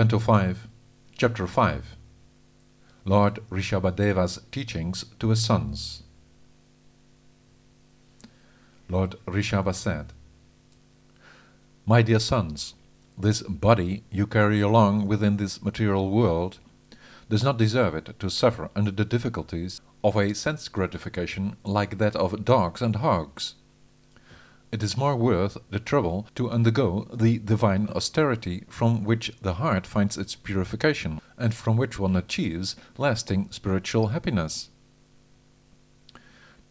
Canto 5, Chapter 5 Lord Rishabhadeva's Teachings to his Sons Lord Rishabha said, My dear sons, this body you carry along within this material world does not deserve it to suffer under the difficulties of a sense gratification like that of dogs and hogs. It is more worth the trouble to undergo the divine austerity from which the heart finds its purification and from which one achieves lasting spiritual happiness.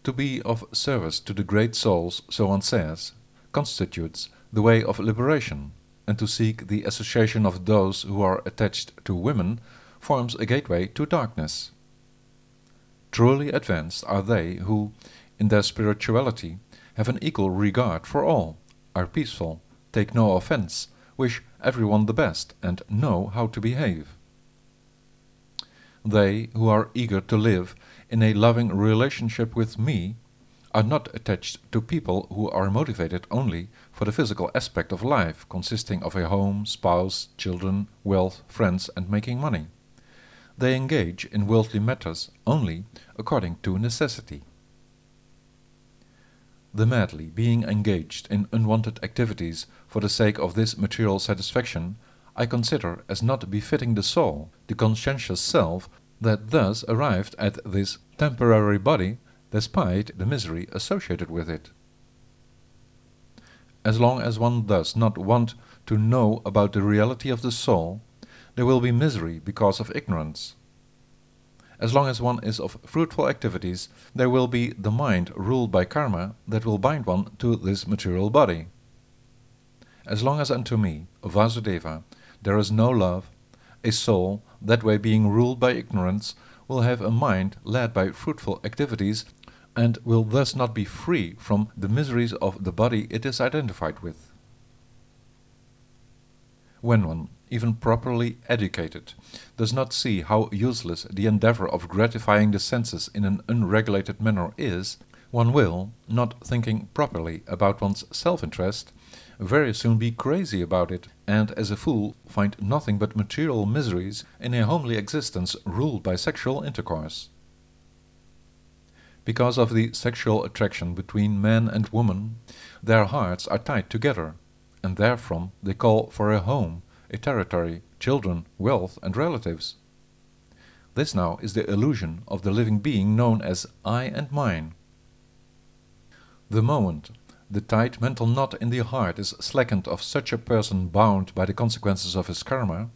To be of service to the great souls, so one says, constitutes the way of liberation, and to seek the association of those who are attached to women forms a gateway to darkness. Truly advanced are they who, in their spirituality, have an equal regard for all, are peaceful, take no offense, wish everyone the best, and know how to behave. They who are eager to live in a loving relationship with me are not attached to people who are motivated only for the physical aspect of life, consisting of a home, spouse, children, wealth, friends, and making money they engage in worldly matters only according to necessity. The madly being engaged in unwanted activities for the sake of this material satisfaction I consider as not befitting the soul, the conscientious self, that thus arrived at this temporary body despite the misery associated with it. As long as one does not want to know about the reality of the soul, there will be misery because of ignorance. As long as one is of fruitful activities, there will be the mind ruled by karma that will bind one to this material body. As long as unto me, Vasudeva, there is no love, a soul, that way being ruled by ignorance, will have a mind led by fruitful activities and will thus not be free from the miseries of the body it is identified with. When one even properly educated, does not see how useless the endeavor of gratifying the senses in an unregulated manner is, one will, not thinking properly about one's self-interest, very soon be crazy about it, and as a fool find nothing but material miseries in a homely existence ruled by sexual intercourse. Because of the sexual attraction between man and woman, their hearts are tied together, and therefrom they call for a home, a territory, children, wealth, and relatives. This now is the illusion of the living being known as I and mine. The moment the tight mental knot in the heart is slackened of such a person bound by the consequences of his karma,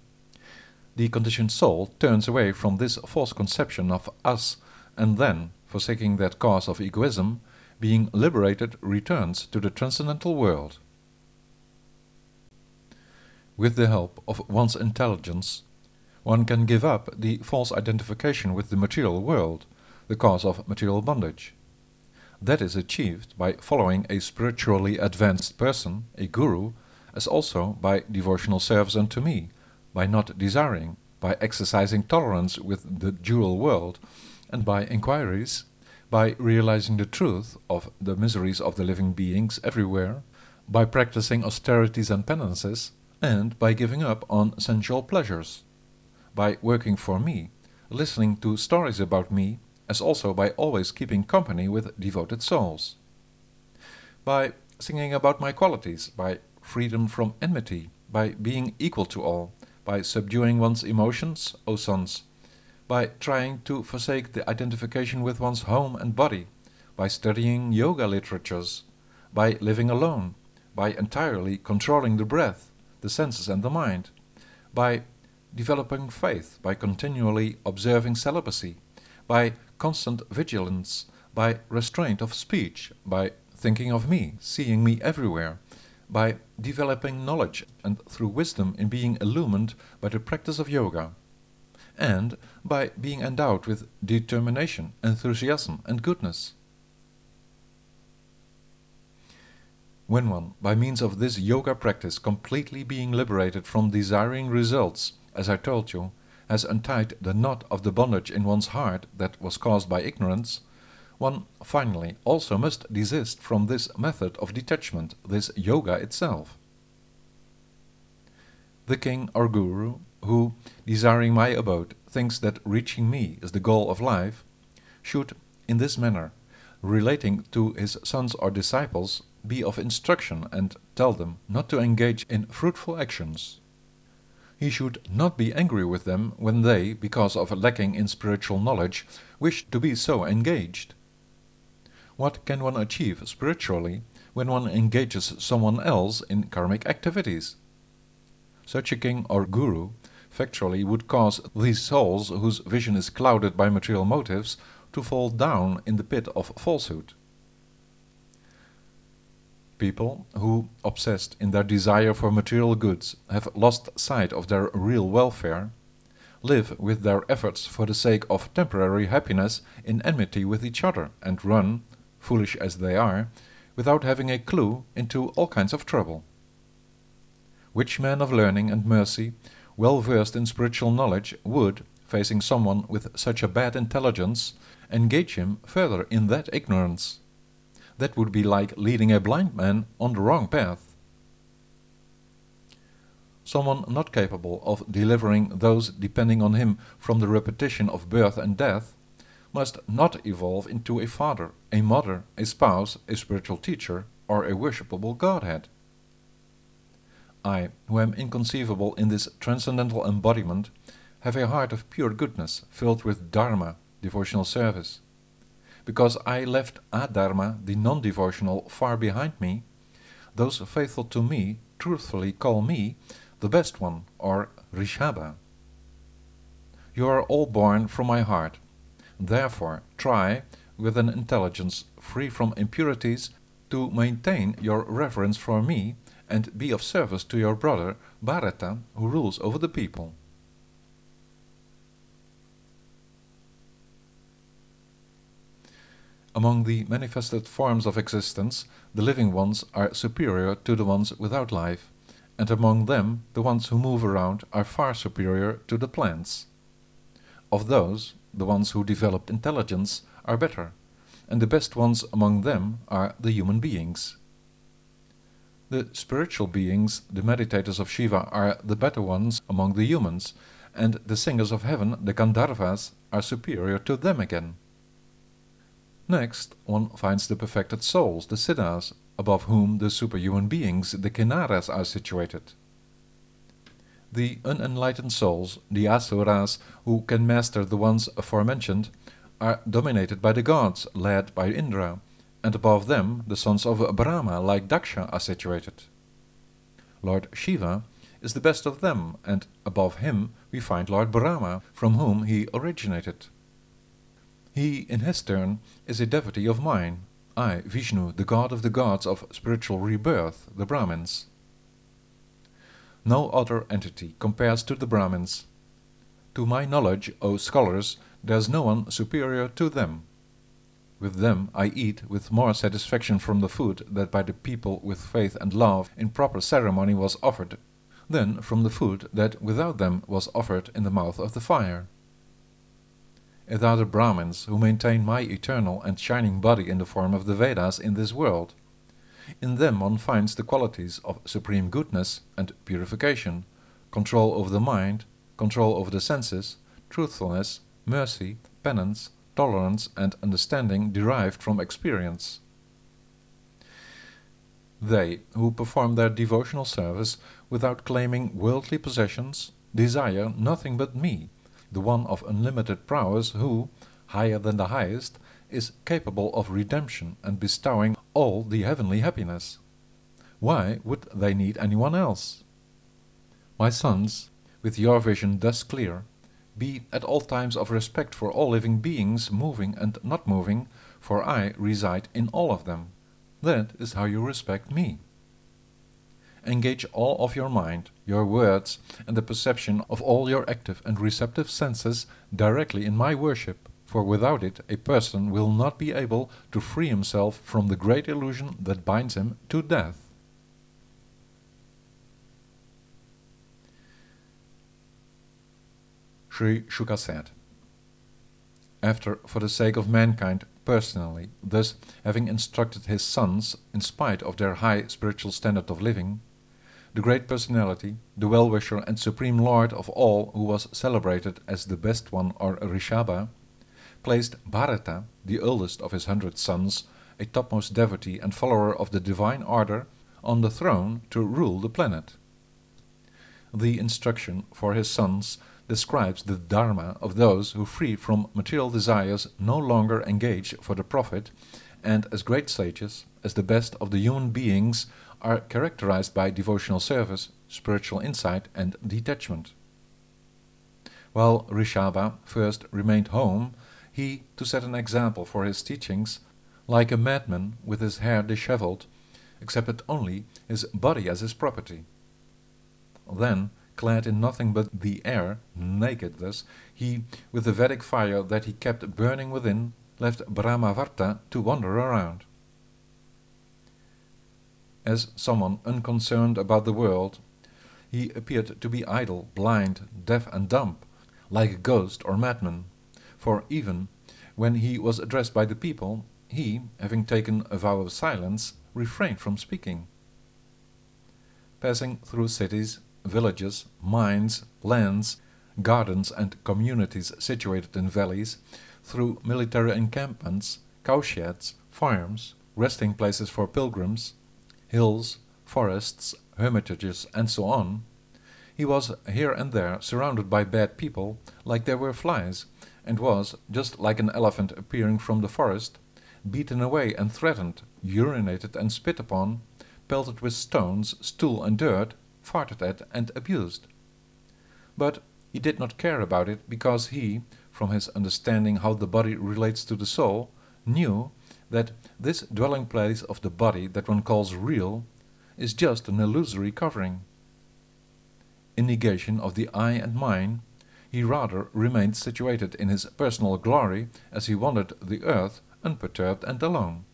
the conditioned soul turns away from this false conception of us and then, forsaking that cause of egoism, being liberated returns to the transcendental world. With the help of one's intelligence, one can give up the false identification with the material world, the cause of material bondage. That is achieved by following a spiritually advanced person, a guru, as also by devotional service unto me, by not desiring, by exercising tolerance with the dual world, and by inquiries, by realizing the truth of the miseries of the living beings everywhere, by practicing austerities and penances, and by giving up on sensual pleasures, by working for me, listening to stories about me, as also by always keeping company with devoted souls, by singing about my qualities, by freedom from enmity, by being equal to all, by subduing one's emotions, O sons, by trying to forsake the identification with one's home and body, by studying yoga literatures, by living alone, by entirely controlling the breath, the senses and the mind, by developing faith, by continually observing celibacy, by constant vigilance, by restraint of speech, by thinking of me, seeing me everywhere, by developing knowledge and through wisdom in being illumined by the practice of yoga, and by being endowed with determination, enthusiasm and goodness. When one, by means of this yoga practice, completely being liberated from desiring results, as I told you, has untied the knot of the bondage in one's heart that was caused by ignorance, one finally also must desist from this method of detachment, this yoga itself. The king or guru, who, desiring my abode, thinks that reaching me is the goal of life, should, in this manner, relating to his sons or disciples, be of instruction and tell them not to engage in fruitful actions. He should not be angry with them when they, because of lacking in spiritual knowledge, wish to be so engaged. What can one achieve spiritually when one engages someone else in karmic activities? Such a king or guru factually would cause these souls whose vision is clouded by material motives to fall down in the pit of falsehood. People who, obsessed in their desire for material goods, have lost sight of their real welfare, live with their efforts for the sake of temporary happiness in enmity with each other and run, foolish as they are, without having a clue into all kinds of trouble. Which man of learning and mercy, well versed in spiritual knowledge, would, facing someone with such a bad intelligence, engage him further in that ignorance? That would be like leading a blind man on the wrong path. Someone not capable of delivering those depending on him from the repetition of birth and death must not evolve into a father, a mother, a spouse, a spiritual teacher, or a worshipable Godhead. I, who am inconceivable in this transcendental embodiment, have a heart of pure goodness filled with Dharma, devotional service. Because I left Adharma, the non-devotional, far behind me, those faithful to me truthfully call me the best one, or Rishabha. You are all born from my heart. Therefore, try, with an intelligence free from impurities, to maintain your reverence for me and be of service to your brother Bharata, who rules over the people. Among the manifested forms of existence, the living ones are superior to the ones without life, and among them the ones who move around are far superior to the plants. Of those, the ones who developed intelligence are better, and the best ones among them are the human beings. The spiritual beings, the meditators of Shiva, are the better ones among the humans, and the singers of heaven, the Gandharvas, are superior to them again. Next, one finds the perfected souls, the Siddhas, above whom the superhuman beings, the Kinnaras, are situated. The unenlightened souls, the Asuras, who can master the ones aforementioned, are dominated by the gods, led by Indra, and above them the sons of Brahma, like Daksha, are situated. Lord Shiva is the best of them, and above him we find Lord Brahma, from whom he originated. He, in his turn, is a devotee of mine, I, Vishnu, the god of the gods of spiritual rebirth, the Brahmins. No other entity compares to the Brahmins. To my knowledge, O scholars, there is no one superior to them. With them I eat with more satisfaction from the food that by the people with faith and love in proper ceremony was offered, than from the food that without them was offered in the mouth of the fire. It are the Brahmins who maintain my eternal and shining body in the form of the Vedas in this world. In them one finds the qualities of supreme goodness and purification, control over the mind, control over the senses, truthfulness, mercy, penance, tolerance and understanding derived from experience. They, who perform their devotional service without claiming worldly possessions, desire nothing but me, the one of unlimited prowess who, higher than the highest, is capable of redemption and bestowing all the heavenly happiness. Why would they need anyone else? My sons, with your vision thus clear, be at all times of respect for all living beings, moving and not moving, for I reside in all of them. That is how you respect me. Engage all of your mind, your words, and the perception of all your active and receptive senses directly in my worship, for without it a person will not be able to free himself from the great illusion that binds him to death. Sri Shuka said, After, for the sake of mankind, personally, thus having instructed his sons, in spite of their high spiritual standard of living, the great personality, the well-wisher and supreme lord of all who was celebrated as the best one or Rishabha, placed Bharata, the eldest of his hundred sons, a topmost devotee and follower of the divine order, on the throne to rule the planet. The instruction for his sons describes the dharma of those who free from material desires no longer engage for the profit and as great sages, as the best of the human beings, are characterized by devotional service, spiritual insight and detachment. While Rishabha first remained home, he, to set an example for his teachings, like a madman with his hair dishevelled, accepted only his body as his property. Then, clad in nothing but the air, naked thus, he, with the Vedic fire that he kept burning within, left Brahmavarta to wander around. As someone unconcerned about the world, he appeared to be idle, blind, deaf and dumb, like a ghost or madman, for even when he was addressed by the people, he, having taken a vow of silence, refrained from speaking. Passing through cities, villages, mines, lands, gardens and communities situated in valleys, through military encampments, cowsheds, farms, resting places for pilgrims, hills, forests, hermitages, and so on, he was here and there surrounded by bad people like there were flies, and was, just like an elephant appearing from the forest, beaten away and threatened, urinated and spit upon, pelted with stones, stool and dirt, farted at and abused. But he did not care about it because he, from his understanding how the body relates to the soul, knew that this dwelling place of the body that one calls real is just an illusory covering. In negation of the I and mine, he rather remained situated in his personal glory as he wandered the earth unperturbed and alone.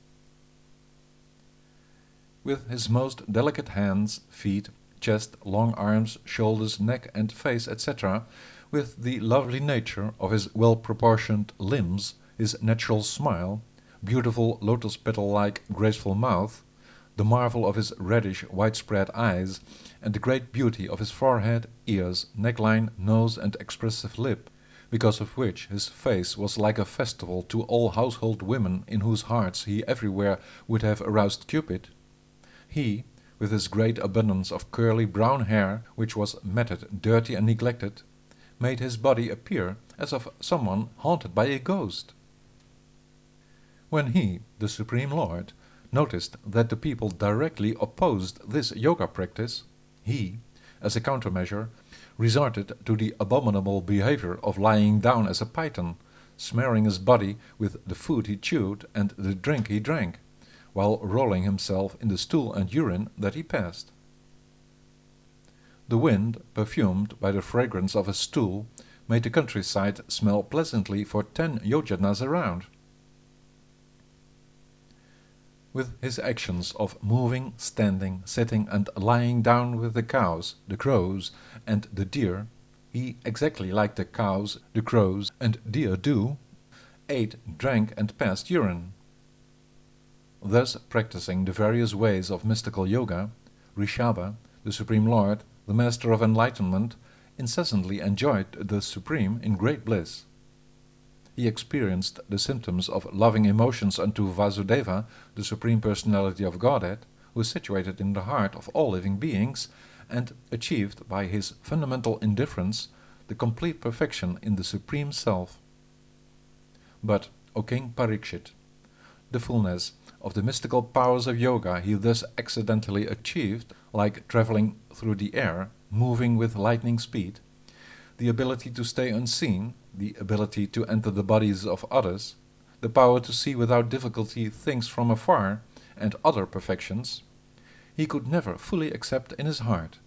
With his most delicate hands, feet, chest, long arms, shoulders, neck and face, etc., with the lovely nature of his well-proportioned limbs, his natural smile, beautiful lotus petal-like graceful mouth, the marvel of his reddish widespread eyes, and the great beauty of his forehead, ears, neckline, nose and expressive lip, because of which his face was like a festival to all household women in whose hearts he everywhere would have aroused Cupid, he, with his great abundance of curly brown hair, which was matted, dirty and neglected, made his body appear as of someone haunted by a ghost. When he, the Supreme Lord, noticed that the people directly opposed this yoga practice, he, as a countermeasure, resorted to the abominable behavior of lying down as a python, smearing his body with the food he chewed and the drink he drank, while rolling himself in the stool and urine that he passed. The wind, perfumed by the fragrance of his stool, made the countryside smell pleasantly for ten yojanas around. With his actions of moving, standing, sitting and lying down with the cows, the crows and the deer, he, exactly like the cows, the crows and deer do, ate, drank and passed urine. Thus practicing the various ways of mystical yoga, Rishabha, the Supreme Lord, the Master of Enlightenment, incessantly enjoyed the Supreme in great bliss. He experienced the symptoms of loving emotions unto Vasudeva, the Supreme Personality of Godhead, who is situated in the heart of all living beings, and achieved by his fundamental indifference the complete perfection in the Supreme Self. But, O King Parikshit, the fullness of the mystical powers of yoga he thus accidentally achieved, like traveling through the air, moving with lightning speed, the ability to stay unseen, the ability to enter the bodies of others, the power to see without difficulty things from afar, and other perfections, he could never fully accept in his heart.